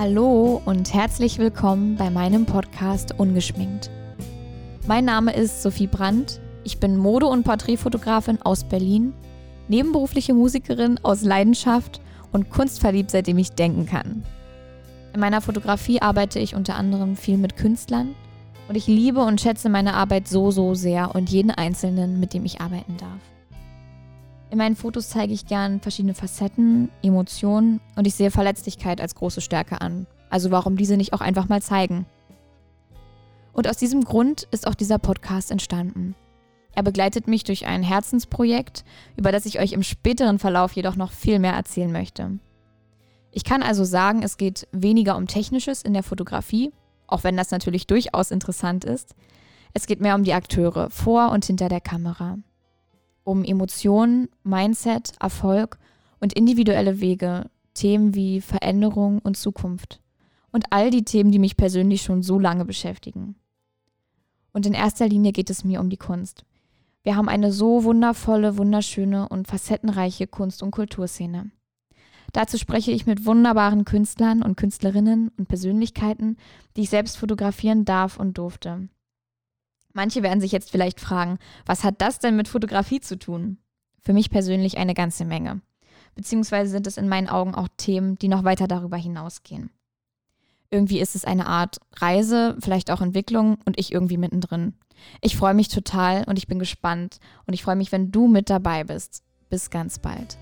Hallo und herzlich willkommen bei meinem Podcast Ungeschminkt. Mein Name ist Sophie Brandt, ich bin Mode- und Porträtfotografin aus Berlin, nebenberufliche Musikerin aus Leidenschaft und kunstverliebt, seitdem ich denken kann. In meiner Fotografie arbeite ich unter anderem viel mit Künstlern und ich liebe und schätze meine Arbeit so, so sehr und jeden Einzelnen, mit dem ich arbeiten darf. In meinen Fotos zeige ich gern verschiedene Facetten, Emotionen und ich sehe Verletzlichkeit als große Stärke an. Also warum diese nicht auch einfach mal zeigen? Und aus diesem Grund ist auch dieser Podcast entstanden. Er begleitet mich durch ein Herzensprojekt, über das ich euch im späteren Verlauf jedoch noch viel mehr erzählen möchte. Ich kann also sagen, es geht weniger um Technisches in der Fotografie, auch wenn das natürlich durchaus interessant ist. Es geht mehr um die Akteure vor und hinter der Kamera um Emotionen, Mindset, Erfolg und individuelle Wege, Themen wie Veränderung und Zukunft. Und all die Themen, die mich persönlich schon so lange beschäftigen. Und in erster Linie geht es mir um die Kunst. Wir haben eine so wundervolle, wunderschöne und facettenreiche Kunst- und Kulturszene. Dazu spreche ich mit wunderbaren Künstlern und Künstlerinnen und Persönlichkeiten, die ich selbst fotografieren darf und durfte. Manche werden sich jetzt vielleicht fragen, was hat das denn mit Fotografie zu tun? Für mich persönlich eine ganze Menge. Beziehungsweise sind es in meinen Augen auch Themen, die noch weiter darüber hinausgehen. Irgendwie ist es eine Art Reise, vielleicht auch Entwicklung und ich irgendwie mittendrin. Ich freue mich total und ich bin gespannt und ich freue mich, wenn du mit dabei bist. Bis ganz bald.